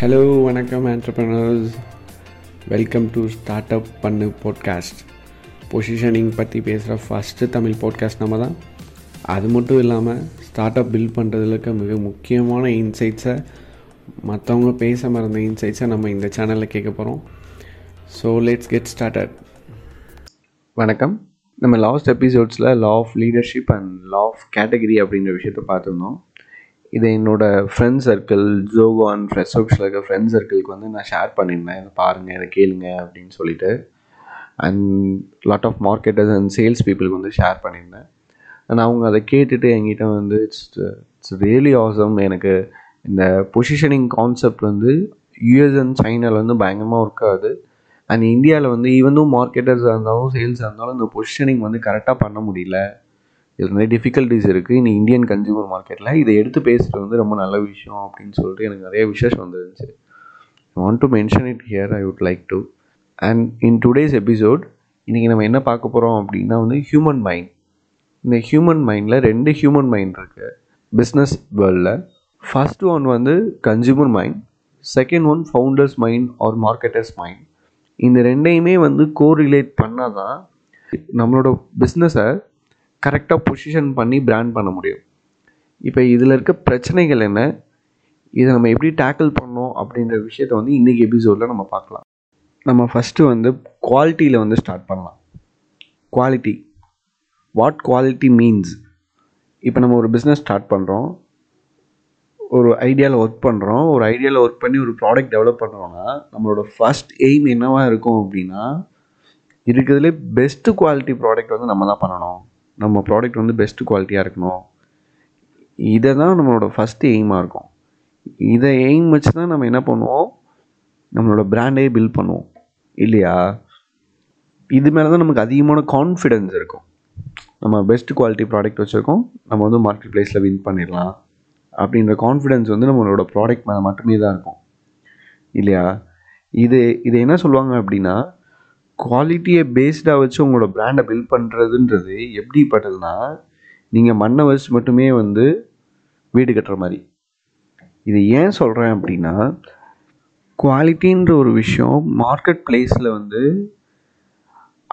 Hello வணக்கம் entrepreneurs welcome to startup பண்ணு podcast positioning பற்றி பேசுகிற ஃபஸ்ட்டு தமிழ் பாட்காஸ்ட் நம்ம தான் அது மட்டும் இல்லாமல் ஸ்டார்ட் அப் பில்ட் பண்ணுறதுல இருக்க மிக முக்கியமான இன்சைட்ஸை மற்றவங்க பேச மறந்த இன்சைட்ஸை நம்ம இந்த சேனலில் கேட்க போகிறோம் ஸோ லெட்ஸ் கெட் ஸ்டார்டட் வணக்கம். நம்ம last எபிசோட்ஸில் law of leadership and law of category அப்படின்ற விஷயத்த பார்த்துருந்தோம். இதை என்னோடய ஃப்ரெண்ட் சர்க்கிள் ஜோகோ அண்ட் ஃப்ரெஷ்ஷோக்ஸில் இருக்க ஃப்ரெண்ட் சர்க்கிளுக்கு வந்து நான் ஷேர் பண்ணியிருந்தேன். இதை பாருங்கள் இதை கேளுங்க அப்படின்னு சொல்லிட்டு. And lot of marketers and sales பீப்புளுக்கு வந்து ஷேர் பண்ணியிருந்தேன். அண்ட் அவங்க அதை கேட்டுட்டு என்கிட்ட வந்து இட்ஸ் இட்ஸ் ரியலி ஆசம் எனக்கு இந்த பொசிஷனிங் கான்செப்ட் வந்து யூஎஸ் அண்ட் சைனாவில் வந்து பயங்கரமாக ஒர்க் ஆகுது. அண்ட் இந்தியாவில் வந்து ஈவனும் மார்க்கெட்டர்ஸாக இருந்தாலும் சேல்ஸாக இருந்தாலும் இந்த பொசிஷனிங் வந்து கரெக்டாக பண்ண முடியல. இதில் நிறைய டிஃபிகல்ட்டிஸ் இருக்குது இன்னும் இந்தியன் கன்சியூமர் மார்க்கெட்டில் இதை எடுத்து பேசுகிறது வந்து ரொம்ப நல்ல விஷயம் அப்படின்னு சொல்லிட்டு எனக்கு நிறைய விசேஷம் வந்துருந்துச்சு. I want to mention it here I would like to and in today's episode இன்றைக்கி நம்ம என்ன பார்க்க போகிறோம் அப்படின்னா வந்து ஹியூமன் மைண்ட் இந்த ஹியூமன் மைண்டில் ரெண்டு ஹியூமன் மைண்ட் இருக்குது பிஸ்னஸ் வேர்ல்டில் ஃபஸ்ட் ஒன் வந்து consumer mind second one founders mind or marketers mind இந்த ரெண்டையுமே வந்து கோரிலேட் பண்ணால் தான் நம்மளோட பிஸ்னஸை கரெக்டாக பொசிஷன் பண்ணி பிராண்ட் பண்ண முடியும். இப்போ இதில் இருக்க பிரச்சனைகள் என்ன? இதை நம்ம எப்படி டேக்கிள் பண்ணோம் அப்படின்ற விஷயத்த வந்து இன்றைக்கி எபிசோடில் நம்ம பார்க்கலாம். நம்ம ஃபஸ்ட்டு வந்து குவாலிட்டியில் வந்து ஸ்டார்ட் பண்ணலாம். குவாலிட்டி வாட் குவாலிட்டி மீன்ஸ் இப்போ நம்ம ஒரு பிஸ்னஸ் ஸ்டார்ட் பண்ணுறோம் ஒரு ஐடியாவில் ஒர்க் பண்ணுறோம் ஒரு ஐடியாவில் ஒர்க் பண்ணி ஒரு ப்ராடக்ட் டெவலப் பண்ணுறோன்னா நம்மளோட ஃபஸ்ட் எய்ம் என்னவாக இருக்கும் அப்படின்னா இருக்கிறதுலே பெஸ்ட்டு குவாலிட்டி ப்ராடக்ட் வந்து நம்ம தான் பண்ணணும். நம்ம ப்ராடக்ட் வந்து பெஸ்ட்டு குவாலிட்டியாக இருக்கணும். இதை தான் நம்மளோட ஃபஸ்ட்டு எய்மாக இருக்கும். இதை எய்ம் வச்சு தான் நம்ம என்ன பண்ணுவோம்? நம்மளோட பிராண்டே பில்ட் பண்ணுவோம். இல்லையா? இது மேலே தான் நமக்கு அதிகமான கான்ஃபிடென்ஸ் இருக்கும். நம்ம பெஸ்ட் குவாலிட்டி ப்ராடக்ட் வச்சுருக்கோம். நம்ம வந்து மார்க்கெட் ப்ளேஸில் வின் பண்ணிடலாம். அப்படின்ற கான்ஃபிடென்ஸ் வந்து நம்மளோட ப்ராடக்ட் மேலே மட்டுமே தான் இருக்கும். இல்லையா? இது இதை என்ன சொல்லுவாங்க அப்படின்னா குவாலிட்டியை பேஸ்டாக வச்சு உங்களோட பிராண்டை பில்ட் பண்ணுறதுன்றது எப்படிப்பட்டதுன்னா நீங்கள் மண்ணை வச்சு மட்டுமே வந்து வீடு கட்டுற மாதிரி. இது ஏன் சொல்கிறேன் அப்படின்னா குவாலிட்டின்ற ஒரு விஷயம் மார்க்கெட் பிளேஸில் வந்து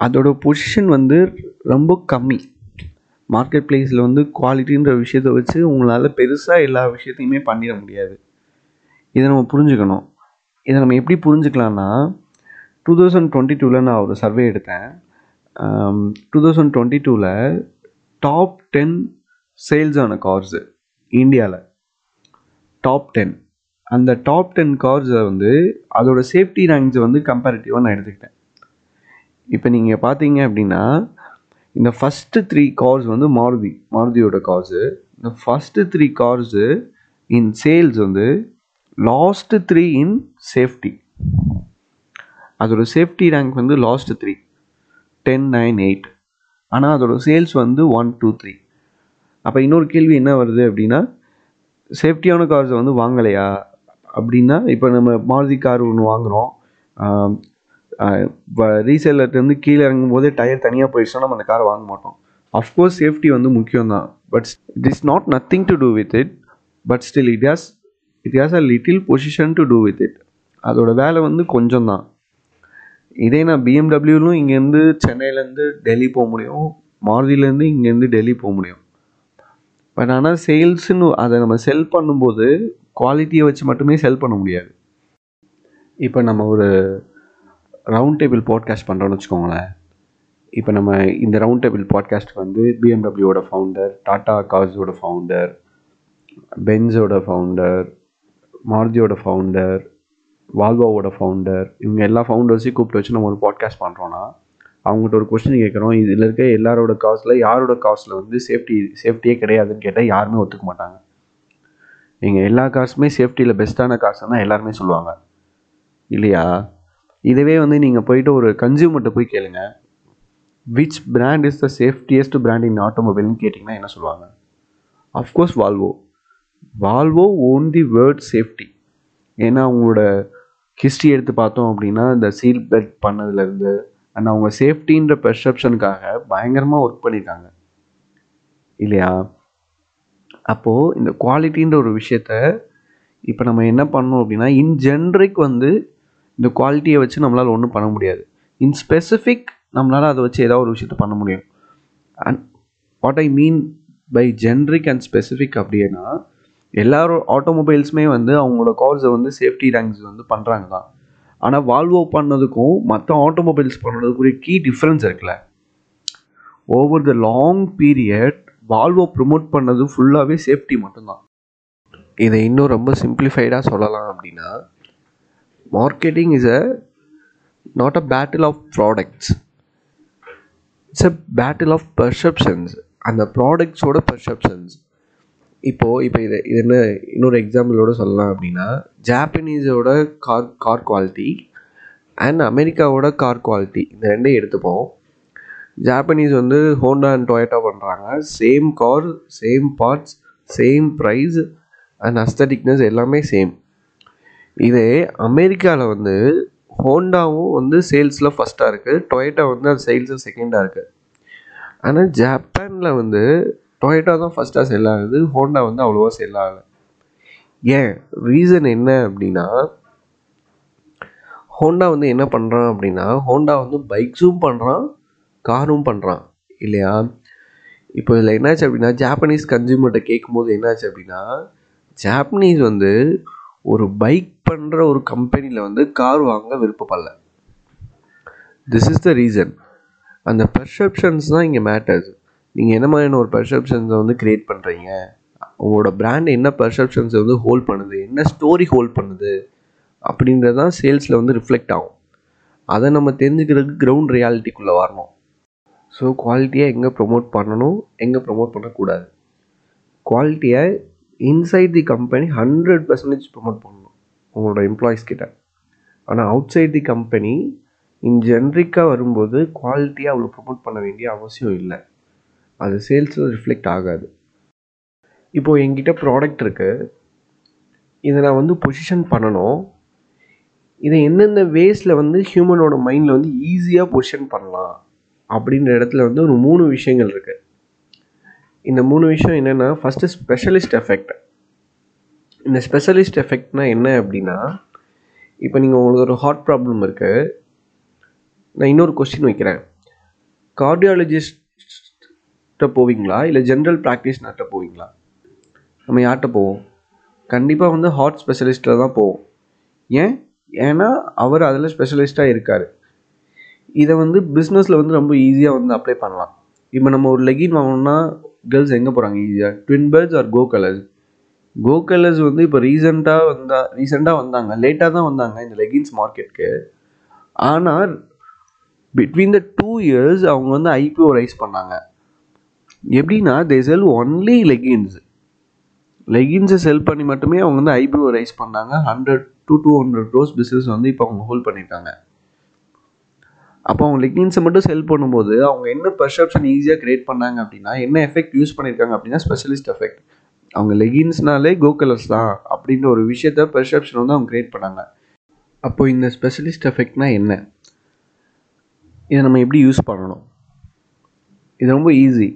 அதோட பொசிஷன் வந்து ரொம்ப கம்மி. மார்க்கெட் பிளேஸில் வந்து குவாலிட்டின்ற விஷயத்தை வச்சு உங்களால் பெருசாக எல்லா விஷயத்தையுமே பண்ணிட முடியாது. இதை நம்ம புரிஞ்சுக்கணும். இதை நம்ம எப்படி புரிஞ்சுக்கலான்னா டூ தௌசண்ட் டுவெண்ட்டி டூவில் நான் ஒரு சர்வே எடுத்தேன். டூ தௌசண்ட் டுவெண்ட்டி டூவில் டாப் டென் சேல்ஸ் ஆன கார்ஸு இந்தியாவில் டாப் டென் அந்த டாப் டென் கார்ஸை வந்து அதோட சேஃப்டி ரேங்க்ஸை வந்து கம்பேரிட்டிவாக நான் எடுத்துக்கிட்டேன். இப்போ நீங்கள் பார்த்தீங்க அப்படின்னா இந்த ஃபஸ்ட்டு த்ரீ கார்ஸ் வந்து மாருதி மாருதியோட கார்ஸு இந்த first three cars in sales வந்து லாஸ்ட்டு த்ரீ இன் சேஃப்டி அதோட சேஃப்டி ரேங்க் வந்து last three ten nine eight ஆனால் அதோட சேல்ஸ் வந்து ஒன் டூ த்ரீ அப்போ இன்னொரு கேள்வி என்ன வருது அப்படின்னா சேஃப்டியான கார்ஸை வந்து வாங்கலையா? அப்படின்னா இப்போ நம்ம மாருதி கார் ஒன்று வாங்குகிறோம் ரீசேலர்லேருந்து கீழே இறங்கும் போதே டயர் தனியாக போயிடுச்சுன்னா நம்ம அந்த காரை வாங்க மாட்டோம். அஃப்கோர்ஸ் சேஃப்டி வந்து முக்கியம் தான் but it is not nothing to do with it but still it has it has a little position to do with it அதோட வேலை வந்து கொஞ்சம் தான் இதே நான் பிஎம்டபிள்யூலும் இங்கேருந்து சென்னையிலேருந்து டெல்லி போக முடியும். மாருதியிலேருந்து இங்கேருந்து டெல்லி போக முடியும். பட் ஆனால் சேல்ஸுன்னு அதை நம்ம செல் பண்ணும்போது குவாலிட்டியை வச்சு மட்டுமே செல் பண்ண முடியாது. இப்போ நம்ம ஒரு ரவுண்ட் டேபிள் பாட்காஸ்ட் பண்ணுறோன்னு வச்சுக்கோங்களேன். இப்போ நம்ம இந்த ரவுண்ட் டேபிள் பாட்காஸ்ட் வந்து பிஎம்டபிள்யூவோட ஃபவுண்டர் டாடா கார்ஸோட ஃபவுண்டர் பென்ஸோட ஃபவுண்டர் மாருதியோட ஃபவுண்டர் வால்வாவோட ஃபவுண்டர் இவங்க எல்லா ஃபவுண்டர்ஸையும் கூப்பிட்டு வச்சு நம்ம ஒரு பாட்காஸ்ட் பண்ணுறோன்னா அவங்ககிட்ட ஒரு கொஸ்டின் கேட்குறோம். இதில் இருக்க எல்லாரோட காசில் யாரோட காசில் வந்து சேஃப்டி சேஃப்டியே கிடையாதுன்னு கேட்டால் யாருமே ஒத்துக்க மாட்டாங்க. நீங்கள் எல்லா காசுமே சேஃப்டியில் பெஸ்ட்டான காசு தான் எல்லாருமே சொல்லுவாங்க. இல்லையா? இதுவே வந்து நீங்கள் போயிட்டு ஒரு கன்சியூமர்கிட்ட போய் கேளுங்க. Which brand is the safetiest brand in ஆட்டோமொபைல்னு கேட்டிங்கன்னா என்ன சொல்லுவாங்க? Of course Volvo Volvo own the word safety ஏன்னா அவங்களோட ஹிஸ்ட்ரி எடுத்து பார்த்தோம் அப்படின்னா இந்த சீல் பெல்ட் பண்ணதுலேருந்து அண்ட் அவங்க சேஃப்டின்ற பெர்செப்ஷனுக்காக பயங்கரமாக ஒர்க் பண்ணியிருக்காங்க இல்லையா? அப்போது இந்த குவாலிட்டின்ற ஒரு விஷயத்த இப்போ நம்ம என்ன பண்ணோம் அப்படின்னா இன் ஜென்ரிக் வந்து இந்த குவாலிட்டியை வச்சு நம்மளால் ஒன்றும் பண்ண முடியாது. இன் ஸ்பெசிஃபிக் நம்மளால் அதை வச்சு ஏதாவது ஒரு விஷயத்த பண்ண முடியும். And what I mean by generic and specific அப்படின்னா எல்லாரும் ஆட்டோமொபைல்ஸுமே வந்து அவங்களோட கார்ஸை வந்து சேஃப்டி ரேங்க்ஸ் வந்து பண்ணுறாங்க தான் ஆனால் வால்வோ பண்ணதுக்கும் மற்ற ஆட்டோமொபைல்ஸ் பண்ணுறதுக்குரிய கீ டிஃப்ரென்ஸ் இருக்குல்ல. Over the long period Volvo promote பண்ணது ஃபுல்லாகவே சேஃப்டி மட்டும்தான். இதை இன்னும் ரொம்ப சிம்பிளிஃபைடாக சொல்லலாம் அப்படின்னா marketing is a not a battle of products it's a battle of perceptions அந்த ப்ராடக்ட்ஸோட பர்செப்ஷன்ஸ் இப்போது இப்போ இது இது என்ன இன்னொரு எக்ஸாம்பிளோட சொல்லலாம் அப்படின்னா ஜாப்பனீஸோட கார் கார் குவாலிட்டி அண்ட் அமெரிக்காவோட கார் குவாலிட்டி இந்த ரெண்டையும் எடுத்துப்போம். ஜாப்பனீஸ் வந்து ஹோண்டா அண்ட் டொயேட்டோ பண்ணுறாங்க same car same parts same price and aestheticness எல்லாமே சேம் இதே அமெரிக்காவில் வந்து ஹோண்டாவும் வந்து சேல்ஸில் ஃபஸ்ட்டாக இருக்குது டொயேட்டோ வந்து அது சேல்ஸில் செகண்டாக இருக்குது ஆனால் ஜப்பானில் வந்து டொயேட்டோ தான் ஃபஸ்ட்டாக செல் ஆகுது. ஹோண்டா வந்து அவ்வளோவா செல் ஆகலை. ஏன்? ரீசன் என்ன அப்படின்னா ஹோண்டா வந்து என்ன பண்ணுறான் அப்படின்னா ஹோண்டா வந்து பைக்ஸும் பண்ணுறான் காரும் பண்ணுறான் இல்லையா? இப்போ இதில் என்னாச்சு அப்படின்னா ஜாப்பனீஸ் கன்சியூமர்கிட்ட கேட்கும்போது என்னாச்சு அப்படின்னா ஜாப்பனீஸ் வந்து ஒரு பைக் பண்ணுற ஒரு கம்பெனியில் வந்து கார் வாங்க விருப்பப்படல. திஸ் இஸ் த ரீசன் அந்த பெர்செப்ஷன்ஸ் தான் இங்கே மேட்டர்ஸ் நீங்கள் என்ன மாதிரியான ஒரு பெர்செப்ஷன்ஸை வந்து க்ரியேட் பண்ணுறீங்க உங்களோட பிராண்ட் என்ன பெர்செப்ஷன்ஸை வந்து ஹோல்ட் பண்ணுது? என்ன ஸ்டோரி ஹோல்ட் பண்ணுது? அப்படின்றது தான் சேல்ஸில் வந்து ரிஃப்ளெக்ட் ஆகும். அதை நம்ம தெரிஞ்சுக்கிறதுக்கு கிரவுண்ட் ரியாலிட்டிக்குள்ளே வரணும். ஸோ குவாலிட்டியாக எங்கே ப்ரொமோட் பண்ணணும்? எங்கே ப்ரொமோட் பண்ணக்கூடாது? குவாலிட்டியை inside the company hundred percentage promote பண்ணணும். உங்களோட எம்ப்ளாயீஸ் கிட்ட. ஆனால் outside the company in ஜென்ரிக்காக வரும்போது குவாலிட்டியாக அவ்வளோ ப்ரொமோட் பண்ண வேண்டிய அவசியம் இல்லை. அது சேல்ஸில் ரிஃப்ளெக்ட் ஆகாது. இப்போது என்கிட்ட ப்ராடக்ட் இருக்குது இதை நான் வந்து பொசிஷன் பண்ணணும். இதை எந்தெந்த வேஸில் வந்து ஹியூமனோட மைண்டில் வந்து ஈஸியாக பொசிஷன் பண்ணலாம். அப்படின்ற இடத்துல வந்து ஒரு மூணு விஷயங்கள் இருக்குது இந்த மூணு விஷயம் என்னென்னா ஃபஸ்ட்டு ஸ்பெஷலிஸ்ட் எஃபெக்ட் இந்த ஸ்பெஷலிஸ்ட் எஃபெக்ட்னா என்ன அப்படின்னா இப்போ நீங்கள் உங்களுக்கு ஒரு ஹார்ட் ப்ராப்ளம் இருக்குது நான் இன்னொரு கொஸ்டின் வைக்கிறேன். கார்டியாலஜிஸ்ட் போவீங்களா? இல்லை ஜென்ரல் ப்ராக்டிஸ்னர்கிட்ட போவீங்களா? நம்ம யார்கிட்ட போவோம்? கண்டிப்பாக வந்து ஹார்ட் ஸ்பெஷலிஸ்ட்டில் தான் போவோம். ஏன்? ஏன்னா அவர் அதில் ஸ்பெஷலிஸ்ட்டாக இருக்கார். இதை வந்து பிஸ்னஸில் வந்து ரொம்ப ஈஸியாக வந்து அப்ளை பண்ணலாம். இப்போ நம்ம ஒரு லெகின் வாங்கணும்னா கேர்ள்ஸ் எங்கே போகிறாங்க ஈஸியாக Twin Birds or Go Colors Go Colors வந்து இப்போ ரீசெண்டாக வந்தா ரீசெண்டாக வந்தாங்க. லேட்டாக தான் வந்தாங்க இந்த லெகின்ஸ் மார்க்கெட்டுக்கு ஆனால் பிட்வீன் த டூ இயர்ஸ் அவங்க வந்து ஐபிஓ ரைஸ் பண்ணாங்க. எப்படின்னா தே செல் ஒன்லி லெகின்ஸ் லெகின்ஸை செல் பண்ணி மட்டுமே அவங்க வந்து ஐபிஓ ரைஸ் பண்ணாங்க. Hundred to two hundred rose business வந்து இப்போ அவங்க ஹோல்ட் பண்ணிட்டாங்க. அப்போ அவங்க லெகின்ஸை மட்டும் செல் பண்ணும்போது அவங்க என்ன பர்செப்ஷன் ஈஸியாக க்ரியேட் பண்ணாங்க அப்படின்னா என்ன எஃபெக்ட் யூஸ் பண்ணியிருக்காங்க அப்படின்னா ஸ்பெஷலிஸ்ட் எஃபெக்ட் அவங்க லெகின்ஸ்னாலே கோ கலர்ஸ் தான் அப்படின்ற ஒரு விஷயத்த பெர்செப்ஷன் வந்து அவங்க க்ரியேட் பண்ணாங்க. அப்போ இந்த ஸ்பெஷலிஸ்ட் எஃபெக்ட்னா என்ன? இதை நம்ம எப்படி யூஸ் பண்ணணும்? இது ரொம்ப ஈஸி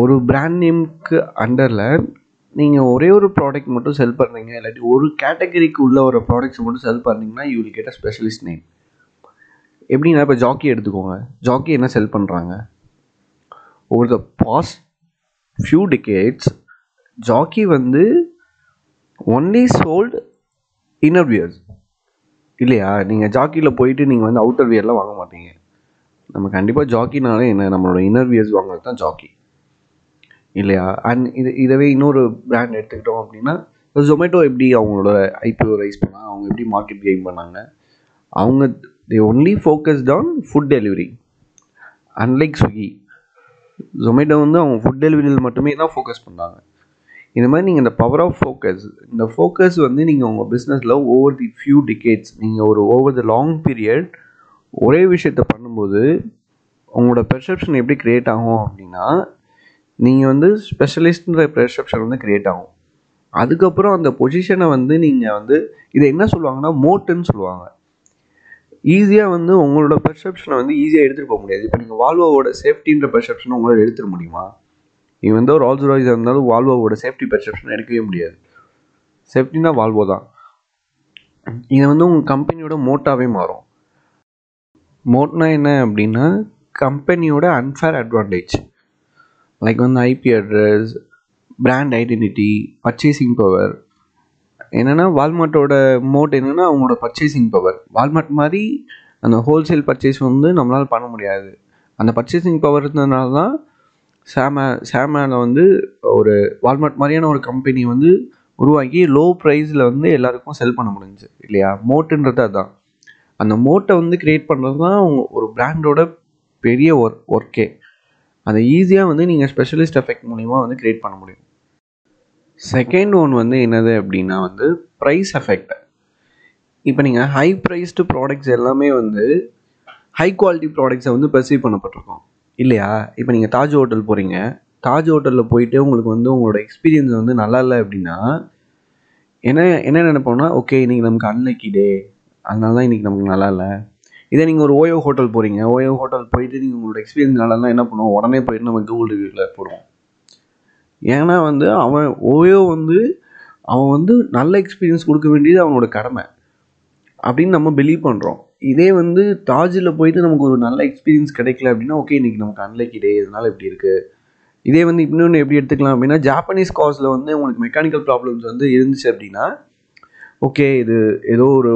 ஒரு பிராண்ட் நேம்க்கு அண்டரில் நீங்கள் ஒரே ஒரு ப்ராடக்ட் மட்டும் செல் பண்ணுறீங்க இல்லாட்டி ஒரு கேட்டகரிக்கு உள்ள ஒரு ப்ராடக்ட்ஸ் மட்டும் செல் பண்ணீங்கன்னா you will get a specialist name எப்படின்னா இப்போ ஜாக்கி எடுத்துக்கோங்க. ஜாக்கி என்ன செல் பண்ணுறாங்க over the past few decades Jockey வந்து ஒன்லி சோல்டு இன்னர் வியர்ஸ் இல்லையா? நீங்கள் ஜாக்கியில் போயிட்டு நீங்கள் வந்து அவுட்டர் வியர்லாம் வாங்க மாட்டீங்க. நம்ம கண்டிப்பாக ஜாக்கினாலே என்ன? நம்மளோட இன்னர் வியர்ஸ் வாங்குறது தான் ஜாக்கி இல்லையா? அண்ட் இது இதவே இன்னொரு பிராண்ட் எடுத்துக்கிட்டோம் அப்படின்னா ஜொமேட்டோ எப்படி அவங்களோட ஐபிஓ ரைஸ் பண்ணாங்க அவங்க எப்படி மார்க்கெட் கெயின் பண்ணாங்க? அவங்க they only focused on food delivery unlike Swiggy Zomato வந்து அவங்க ஃபுட் டெலிவரியில் மட்டுமே தான் ஃபோக்கஸ் பண்ணாங்க. இந்த மாதிரி நீங்கள் இந்த பவர் ஆஃப் ஃபோக்கஸ் இந்த ஃபோக்கஸ் வந்து நீங்கள் உங்கள் பிஸ்னஸில் ஓவர் தி ஃபியூ டிகேட்ஸ் நீங்கள் ஒரு ஓவர் த லாங் பீரியட் ஒரே விஷயத்த பண்ணும்போது உங்களோட பெர்செப்ஷன் எப்படி க்ரியேட் ஆகும் அப்படின்னா நீங்கள் வந்து ஸ்பெஷலிஸ்ட்ன்ற பெர்செப்ஷன் வந்து க்ரியேட் ஆகும். அதுக்கப்புறம் அந்த பொசிஷனை வந்து நீங்கள் வந்து இதை என்ன சொல்லுவாங்கன்னா மோட்டுன்னு சொல்லுவாங்க. ஈஸியாக வந்து உங்களோட பெர்செப்ஷனை வந்து ஈஸியாக எடுத்துகிட்டு போக முடியாது. இப்போ நீங்கள் வால்வோவோட சேஃப்டின்ற பெர்செப்ஷனை உங்களால் எடுத்துட முடியுமா? நீங்கள் வந்து ஒரு ஆல்ஸ் ராய்ஸ் இருந்தாலும் வால்வோவோட சேஃப்டி பெர்செப்ஷன் எடுக்கவே முடியாது. சேஃப்டினா வால்வோ தான். இது வந்து உங்கள் கம்பெனியோட மோட்டாவே மாறும். மோட்னா என்ன அப்படின்னா கம்பெனியோட அன்ஃபேர் அட்வான்டேஜ் லைக் வந்து IP address brand identity purchasing power என்னென்னா வால்மார்ட்டோட மோட் என்னென்னா அவங்களோட பர்ச்சேசிங் பவர் வால்மார்ட் மாதிரி அந்த ஹோல்சேல் பர்ச்சேஸ் வந்து நம்மளால் பண்ண முடியாது. அந்த பர்ச்சேசிங் பவர் இருந்ததுனால தான் சாம சாமேல வந்து ஒரு வால்மார்ட் மாதிரியான ஒரு கம்பெனி வந்து உருவாக்கி லோ ப்ரைஸில் வந்து எல்லாருக்கும் செல் பண்ண முடிஞ்சு இல்லையா? மோட்டுன்றது அதுதான் அந்த மோட்டை வந்து க்ரியேட் பண்ணுறது தான் ஒரு பிராண்டோட பெரிய ஒர்க் ஒர்க்கே அதை ஈஸியாக வந்து நீங்கள் ஸ்பெஷலிஸ்ட் எஃபெக்ட் மூலிமா வந்து க்ரியேட் பண்ண முடியும். செகண்ட் ஒன் வந்து என்னது அப்படின்னா வந்து ப்ரைஸ் எஃபெக்ட் இப்போ நீங்கள் ஹை ப்ரைஸ்டு ப்ராடக்ட்ஸ் எல்லாமே வந்து ஹை குவாலிட்டி ப்ராடக்ட்ஸை வந்து பெர்சீவ் பண்ணப்பட்டிருக்கோம். இல்லையா? இப்போ நீங்கள் தாஜ் ஹோட்டல் போகிறீங்க தாஜ் ஹோட்டலில் போயிட்டு உங்களுக்கு வந்து உங்களோட எக்ஸ்பீரியன்ஸ் வந்து நல்லா இல்லை அப்படின்னா என்ன என்ன நினைப்போம்னா ஓகே இன்றைக்கி நமக்கு அன்லக்கி டே அதனால தான் இன்றைக்கி நமக்கு நல்லா இல்லை. இதே நீங்கள் ஒரு ஓயோ ஹோட்டல் போகிறீங்க ஓயோ ஹோட்டல் போயிட்டு நீங்கள் உங்களோட எக்ஸ்பீரியன்ஸ் நல்லா என்ன பண்ணுவோம்? உடனே போயிட்டு நம்ம கூகுள் ரிவ்யூவில் போடுவோம். ஏன்னா வந்து அவன் ஓயோ வந்து அவன் வந்து நல்ல எக்ஸ்பீரியன்ஸ் கொடுக்க வேண்டியது அவனோட கடமை. அப்படின்னு நம்ம பிலீவ் பண்ணுறோம் இதே வந்து தாஜில் போயிட்டு நமக்கு ஒரு நல்ல எக்ஸ்பீரியன்ஸ் கிடைக்கல அப்படின்னா ஓகே இன்றைக்கி நமக்கு அன்லைக் டே இதனால் இப்படி இருக்குது இதே வந்து இன்னொன்று எப்படி எடுத்துக்கலாம் அப்படின்னா ஜாப்பனீஸ் காஸில் வந்து உங்களுக்கு மெக்கானிக்கல் ப்ராப்ளம்ஸ் வந்து இருந்துச்சு அப்படின்னா ஓகே இது ஏதோ ஒரு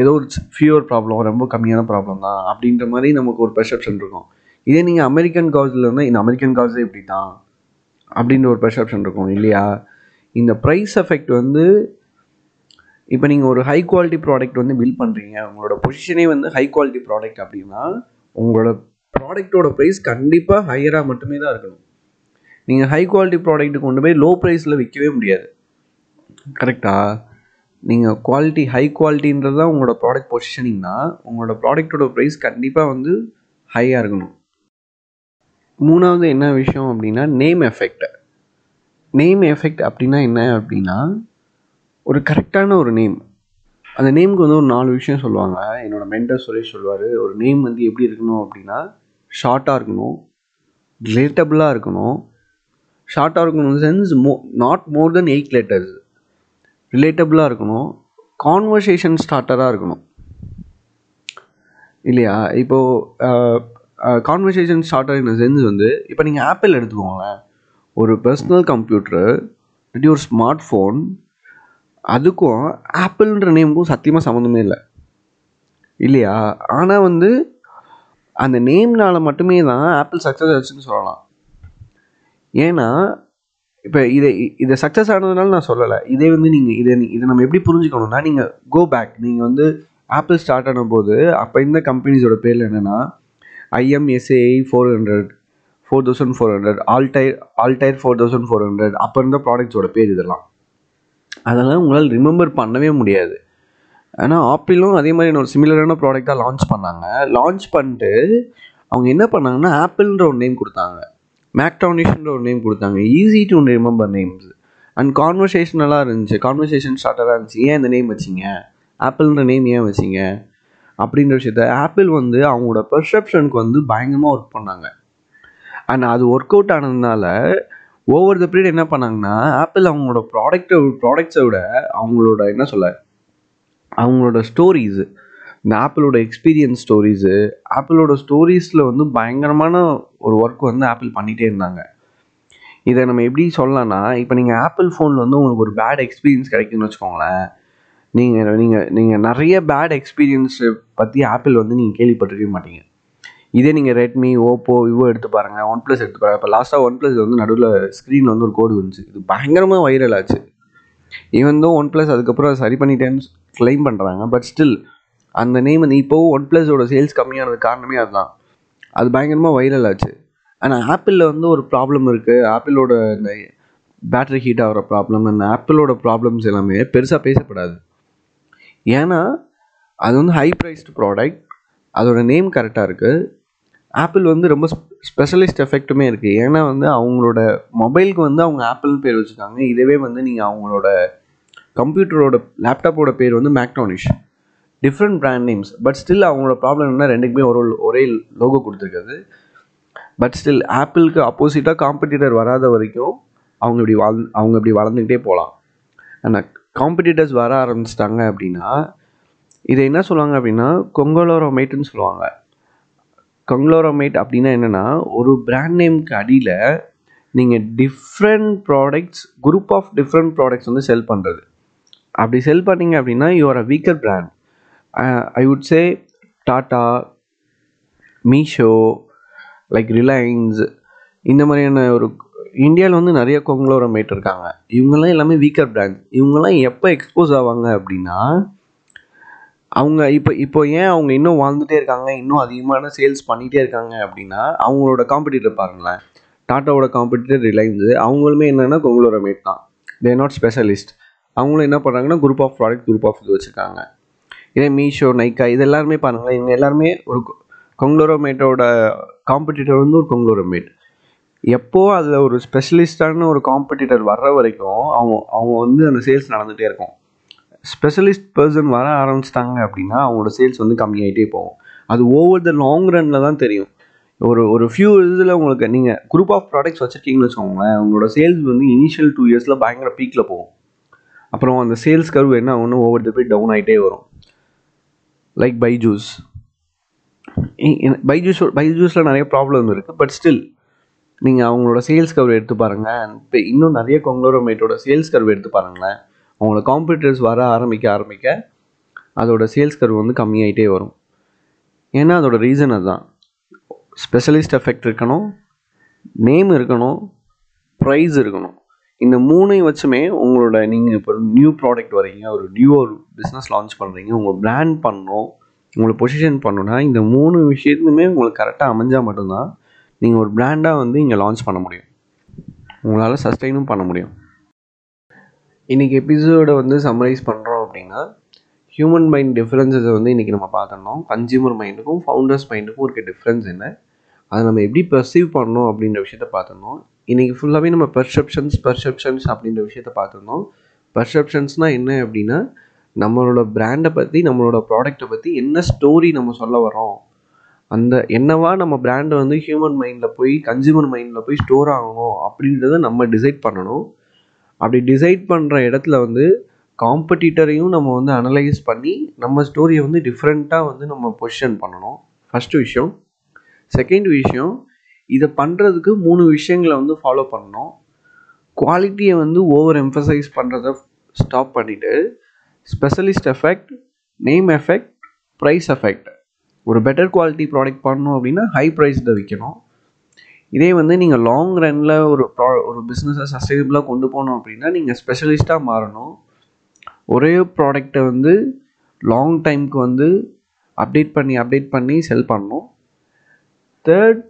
ஏதோ ஒரு ஃபியூர் ப்ராப்ளம் ரொம்ப கம்மியான ப்ராப்ளம் தான் அப்படின்ற மாதிரி நமக்கு ஒரு பெர்செப்ஷன் இருக்கும். இதே நீங்கள் அமெரிக்கன் காஸில் இருந்தால் இந்த அமெரிக்கன் காஸே இப்படி தான் அப்படின்ற ஒரு பெர்செப்ஷன் இருக்கும் இல்லையா? இந்த ப்ரைஸ் எஃபெக்ட் வந்து இப்போ நீங்கள் ஒரு ஹை குவாலிட்டி ப்ராடக்ட் வந்து பில் பண்ணுறீங்க உங்களோட பொசிஷனே வந்து ஹை குவாலிட்டி ப்ராடக்ட் அப்படின்னா உங்களோட ப்ராடக்ட்டோட ப்ரைஸ் கண்டிப்பாக ஹையராக மட்டுமே தான் இருக்கணும். நீங்கள் ஹை குவாலிட்டி ப்ராடக்ட்டு கொண்டு போய் லோ ப்ரைஸில் விற்கவே முடியாது. கரெக்டாக நீங்கள் குவாலிட்டி ஹை குவாலிட்டின்றது தான் உங்களோட ப்ராடக்ட் பொசிஷனிங்னா உங்களோட ப்ராடக்ட்டோட ப்ரைஸ் கண்டிப்பாக வந்து ஹையாக இருக்கணும். மூணாவது என்ன விஷயம் அப்படின்னா நேம் எஃபெக்ட் நேம் எஃபெக்ட் அப்படின்னா என்ன அப்படின்னா ஒரு கரெக்டான ஒரு நேம் அந்த நேமுக்கு வந்து ஒரு நாலு விஷயம் சொல்லுவாங்க. என்னோடய மென்டர் சுரேஷ் சொல்லுவார் ஒரு நேம் வந்து எப்படி இருக்கணும் அப்படின்னா ஷார்ட்டாக இருக்கணும் ரிலேட்டபுளாக இருக்கணும். ஷார்ட்டாக இருக்கணும் சென்ஸ் மோ not more than eight letters ரிலேட்டபுளாக இருக்கணும். கான்வர்சேஷன் ஸ்டார்டராக இருக்கணும். இல்லையா? இப்போது கான்வர்சேஷன் ஸ்டார்டர் இந்த சென்ஸ் வந்து இப்போ நீங்கள் ஆப்பிள் எடுத்துக்கோங்களேன். ஒரு பர்சனல் கம்ப்யூட்டர் இல்லாட்டி ஒரு ஸ்மார்ட் ஃபோன் அதுக்கும் ஆப்பிள்ன்ற நேமுக்கும் சத்தியமாக சம்மந்தமே இல்லை. இல்லையா? ஆனால் வந்து அந்த நேம்னால் மட்டுமே தான் ஆப்பிள் சக்ஸஸ் ஆச்சுன்னு சொல்லலாம். ஏன்னா இப்போ இதை இதை சக்ஸஸ் ஆனதுனால நான் சொல்லலை. இதே வந்து நீங்கள் இதை இதை நம்ம எப்படி புரிஞ்சுக்கணும்னா நீங்கள் கோ பேக் நீங்கள் வந்து ஆப்பிள் ஸ்டார்ட் ஆன போது அப்போ இந்த கம்பெனிஸோட பேரில் என்னென்னா IMSAI four hundred four thousand four hundred Altair Altair four thousand four hundred அப்போ இருந்த ப்ராடக்ட்ஸோட பேர் இதெல்லாம். அதெல்லாம் உங்களால் ரிமெம்பர் பண்ணவே முடியாது. ஆனால் ஆப்பிளும் அதே மாதிரி ஒரு சிமிலரான ப்ராடக்டாக லான்ச் பண்ணாங்க. லான்ச் பண்ணிட்டு அவங்க என்ன பண்ணாங்கன்னா ஆப்பிள்ன்ற ஒரு நேம் கொடுத்தாங்க. மேக்டானிஷ்ன்ற ஒரு நேம் கொடுத்தாங்க. Easy to remember names and கான்வர்சேஷனலாக இருந்துச்சு. கான்வர்சேஷன் ஸ்டார்டராக இருந்துச்சு. ஏன் இந்த நேம் வச்சிங்க? ஆப்பிள்ன்ற நேம் ஏன் வச்சிங்க? அப்படின்ற விஷயத்த ஆப்பிள் வந்து அவங்களோட பெர்செப்ஷனுக்கு வந்து பயங்கரமாக ஒர்க் பண்ணாங்க. அண்ட் அது ஒர்க் அவுட் ஆனதுனால ஓவர் த பீரியட் என்ன பண்ணாங்கன்னா ஆப்பிள் அவங்களோட ப்ராடக்ட்டை ப்ராடக்ட்ஸை விட அவங்களோட என்ன சொல்ல அவங்களோட ஸ்டோரிஸு இந்த ஆப்பிளோட எக்ஸ்பீரியன்ஸ் ஸ்டோரிஸு ஆப்பிளோட ஸ்டோரிஸில் வந்து பயங்கரமான ஒரு ஒர்க் வந்து ஆப்பிள் பண்ணிகிட்டே இருந்தாங்க. இதை நம்ம எப்படி சொல்லலாம்னா இப்போ நீங்கள் ஆப்பிள் ஃபோனில் வந்து உங்களுக்கு ஒரு பேட் எக்ஸ்பீரியன்ஸ் கிடைக்குன்னு வச்சுக்கோங்களேன். நீங்கள் நீங்கள் நீங்கள் நிறைய பேட் எக்ஸ்பீரியன்ஸை பற்றி ஆப்பிள் வந்து நீங்கள் கேள்விப்பட்டிருக்கவே மாட்டீங்க. இதே நீங்கள் ரெட்மி ஓப்போ விவோ எடுத்து பாருங்கள் ஒன் ப்ளஸ் எடுத்து பாருங்கள் இப்போ லாஸ்ட்டாக ஒன் ப்ளஸ் வந்து நடுவில் ஸ்க்ரீனில் வந்து ஒரு கோடு வந்துச்சு. இது பயங்கரமாக வைரல் ஆச்சு. ஈவன் தான் ஒன் ப்ளஸ் அதுக்கப்புறம் சரி பண்ணிட்டேன்னு கிளைம் பண்ணுறாங்க பட் ஸ்டில் அந்த நேம் வந்து இப்போவும் ஒன் ப்ளஸோட சேல்ஸ் கம்மியானது காரணமே அதுதான். அது பயங்கரமாக வைரல் ஆச்சு. ஆனால் ஆப்பிளில் வந்து ஒரு ப்ராப்ளம் இருக்குது ஆப்பிளோட இந்த பேட்டரி ஹீட் ஆகிற ப்ராப்ளம் அந்த ஆப்பிளோட ப்ராப்ளம்ஸ் எல்லாமே பெருசாக பேசப்படாது. ஏன்னா அது வந்து ஹை ப்ரைஸ்டு ப்ராடக்ட் அதோட நேம் கரெக்டாக இருக்குது ஆப்பிள் வந்து ரொம்ப ஸ்பெஷலிஸ்ட் எஃபெக்ட்டுமே இருக்குது ஏன்னா வந்து அவங்களோட மொபைலுக்கு வந்து அவங்க ஆப்பிள்னு பேர் வச்சுருக்காங்க. இதுவே வந்து நீங்கள் அவங்களோட கம்ப்யூட்டரோட லேப்டாப்போட பேர் வந்து மேக்டானிஷ் different brand names but still அவங்களோட ப்ராப்ளம் என்ன ரெண்டுக்குமே ஒரு ஒரே லோகோ கொடுத்துருக்குது பட் ஸ்டில் ஆப்பிளுக்கு ஆப்போசிட்டாக காம்படிட்டர் வராத வரைக்கும் அவங்க இப்படி வாழ் அவங்க இப்படி வளர்ந்துக்கிட்டே போகலாம். ஆனால் காம்படிட்டர்ஸ் வர ஆரம்பிச்சிட்டாங்க அப்படின்னா இதை என்ன சொல்லுவாங்க அப்படின்னா கொங்கலோரோமேட்டுன்னு சொல்லுவாங்க. கொங்கலோரோமேட் அப்படின்னா என்னென்னா ஒரு பிராண்ட் நேம்க்கு அடியில் நீங்கள் different products group of different products வந்து செல் பண்ணுறது அப்படி செல் பண்ணீங்க அப்படின்னா you're a weaker brand I would say Tata Meesho like Reliance இந்த மாதிரியான ஒரு இந்தியாவில் வந்து நிறைய கொங்லோரமேட் இருக்காங்க. இவங்கெல்லாம் எல்லாமே வீக்கர் பிராண்ட் இவங்கெல்லாம் எப்போ எக்ஸ்போஸ் ஆவாங்க அப்படின்னா அவங்க இப்போ இப்போ ஏன் அவங்க இன்னும் வாழ்ந்துட்டே இருக்காங்க இன்னும் அதிகமான சேல்ஸ் பண்ணிகிட்டே இருக்காங்க அப்படின்னா அவங்களோட காம்படிட்டர் பாருங்களேன். டாட்டாவோட காம்படிட்டர் ரிலையன்ஸு அவங்களுமே என்னென்னா கொங்லோரமேட் தான். தேர் நாட் ஸ்பெஷலிஸ்ட் அவங்களும் என்ன பண்ணுறாங்கன்னா group of product group of இது வச்சுருக்காங்க. இதே மீஷோ நைக்கா இது எல்லாருமே பாருங்களேன். இவங்க எல்லாருமே ஒரு கொங்லோரோமேட்டோட காம்படிட்டர் வந்து ஒரு கொங்லோரோமேட் எப்போ அதில் ஒரு ஸ்பெஷலிஸ்டான ஒரு காம்படிட்டர் வர்ற வரைக்கும் அவங்க அவங்க வந்து அந்த சேல்ஸ் நடந்துகிட்டே இருக்கும். ஸ்பெஷலிஸ்ட் பர்சன் வர ஆரம்பிச்சிட்டாங்க அப்படின்னா அவங்களோட சேல்ஸ் வந்து கம்மியாகிட்டே போகும். அது ஓவர் த லாங் ரனில் தான் தெரியும். ஒரு ஒரு ஃபியூ இதில் உங்களுக்கு நீங்கள் குரூப் ஆஃப் ப்ராடக்ட்ஸ் வச்சுருக்கீங்கன்னு வச்சுக்கோங்களேன் உங்களோட சேல்ஸ் வந்து இனிஷியல் டூ இயர்ஸில் பயங்கர பீக்கில் போகும். அப்புறம் அந்த சேல்ஸ் கர்வ் என்ன ஒன்று ஓவர் த போய் டவுன் ஆகிட்டே வரும். லைக் பைஜூஸ் பைஜூஸ் பைஜூஸில் நிறைய ப்ராப்ளம் இருக்குது பட் ஸ்டில் நீங்கள் அவங்களோட சேல்ஸ் கர்வ் எடுத்து பாருங்கள் இப்போ இன்னும் நிறைய கொங்லோரோமேட்டோட சேல்ஸ் கர்வ் எடுத்து பாருங்களேன். அவங்களோட காம்படிட்டர்ஸ் வர ஆரம்பிக்க ஆரம்பிக்க அதோட சேல்ஸ் கர்வ் வந்து கம்மியாயிட்டே வரும். ஏன்னா அதோட ரீசன் அதுதான். ஸ்பெஷலிஸ்ட் எஃபெக்ட் இருக்கணும். நேம் இருக்கணும். ப்ரைஸ் இருக்கணும். இந்த மூணையும் வச்சுமே உங்களோட நீங்கள் இப்போ நியூ ப்ராடக்ட் வரீங்க ஒரு நியூ ஒரு பிஸ்னஸ் லான்ச் பண்ணுறீங்க உங்கள் பிராண்ட் பண்ணணும் உங்களை பொசிஷன் பண்ணணும்னா இந்த மூணு விஷயத்துலையுமே உங்களுக்கு கரெக்டாக அமைஞ்சால் மட்டும்தான் நீங்கள் ஒரு பிராண்டாக வந்து இங்கே லான்ச் பண்ண முடியும். உங்களால் சஸ்டெயினும் பண்ண முடியும். இன்றைக்கி எபிசோடை வந்து சம்மரைஸ் பண்ணுறோம் அப்படின்னா ஹியூமன் மைண்ட் டிஃப்ரென்சஸை வந்து இன்றைக்கி நம்ம பார்த்துருந்தோம் கன்சியூமர் மைண்டுக்கும் ஃபவுண்டர்ஸ் மைண்டுக்கும் இருக்க டிஃப்ரென்ஸ் என்ன? அதை நம்ம எப்படி பர்சீவ் பண்ணணும் அப்படின்ற விஷயத்த பார்த்துருந்தோம் இன்றைக்கி ஃபுல்லாகவே நம்ம பெர்செப்ஷன்ஸ் பெர்செப்ஷன்ஸ் அப்படின்ற விஷயத்த பார்த்துருந்தோம். பெர்செப்ஷன்ஸ்னால் என்ன அப்படின்னா நம்மளோட பிராண்டை பற்றி நம்மளோட ப்ராடக்ட்டை பற்றி என்ன ஸ்டோரி நம்ம சொல்ல வரோம் அந்த என்னவா நம்ம பிராண்டை வந்து ஹியூமன் மைண்டில் போய் கன்சியூமர் மைண்டில் போய் ஸ்டோர் ஆகணும் அப்படின்றத நம்ம டிசைட் பண்ணணும். அப்படி டிசைட் பண்ணுற இடத்துல வந்து காம்படிட்டரையும் நம்ம வந்து அனலைஸ் பண்ணி நம்ம ஸ்டோரியை வந்து டிஃப்ரெண்ட்டாக வந்து நம்ம பொசிஷன் பண்ணணும். ஃபஸ்ட்டு விஷயம். செகண்ட் விஷயம் இதை பண்ணுறதுக்கு மூணு விஷயங்களை வந்து ஃபாலோ பண்ணணும். குவாலிட்டியை வந்து ஓவர் எம்ஃபசைஸ் பண்ணுறத ஸ்டாப் பண்ணிவிட்டு specialist effect name effect price effect ஒரு பெட்டர் குவாலிட்டி ப்ராடக்ட் பண்ணணும் அப்படின்னா ஹை ப்ரைஸில் விற்கணும். இதே வந்து நீங்கள் லாங் ரனில் ஒரு ப்ரா ஒரு பிஸ்னஸை சஸ்டைனபிளாக கொண்டு போகணும் அப்படின்னா நீங்கள் ஸ்பெஷலிஸ்ட்டாக மாறணும். ஒரே ப்ராடக்டை வந்து லாங் டைமுக்கு வந்து அப்டேட் பண்ணி அப்டேட் பண்ணி செல் பண்ணணும். தேர்ட்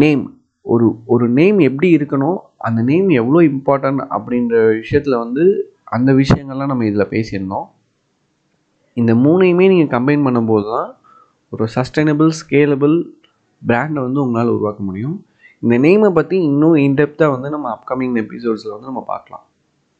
நேம் ஒரு ஒரு நேம் எப்படி இருக்கணும் அந்த நேம் எவ்வளோ இம்பார்ட்டன்ட் அப்படின்ற விஷயத்தில் வந்து அந்த விஷயங்கள்லாம் நம்ம இதில் பேசியிருந்தோம். இந்த மூணையுமே நீங்கள் கம்பைன் பண்ணும்போது தான் ஒரு சஸ்டைனபிள் ஸ்கேலபிள் பிராண்டை வந்து உங்களால் உருவாக்க முடியும். இந்த நேமை பற்றி இன்னும் இன்டெப்த்தாக வந்து நம்ம அப்கமிங் எபிசோட்ஸில் வந்து நம்ம பார்க்கலாம்.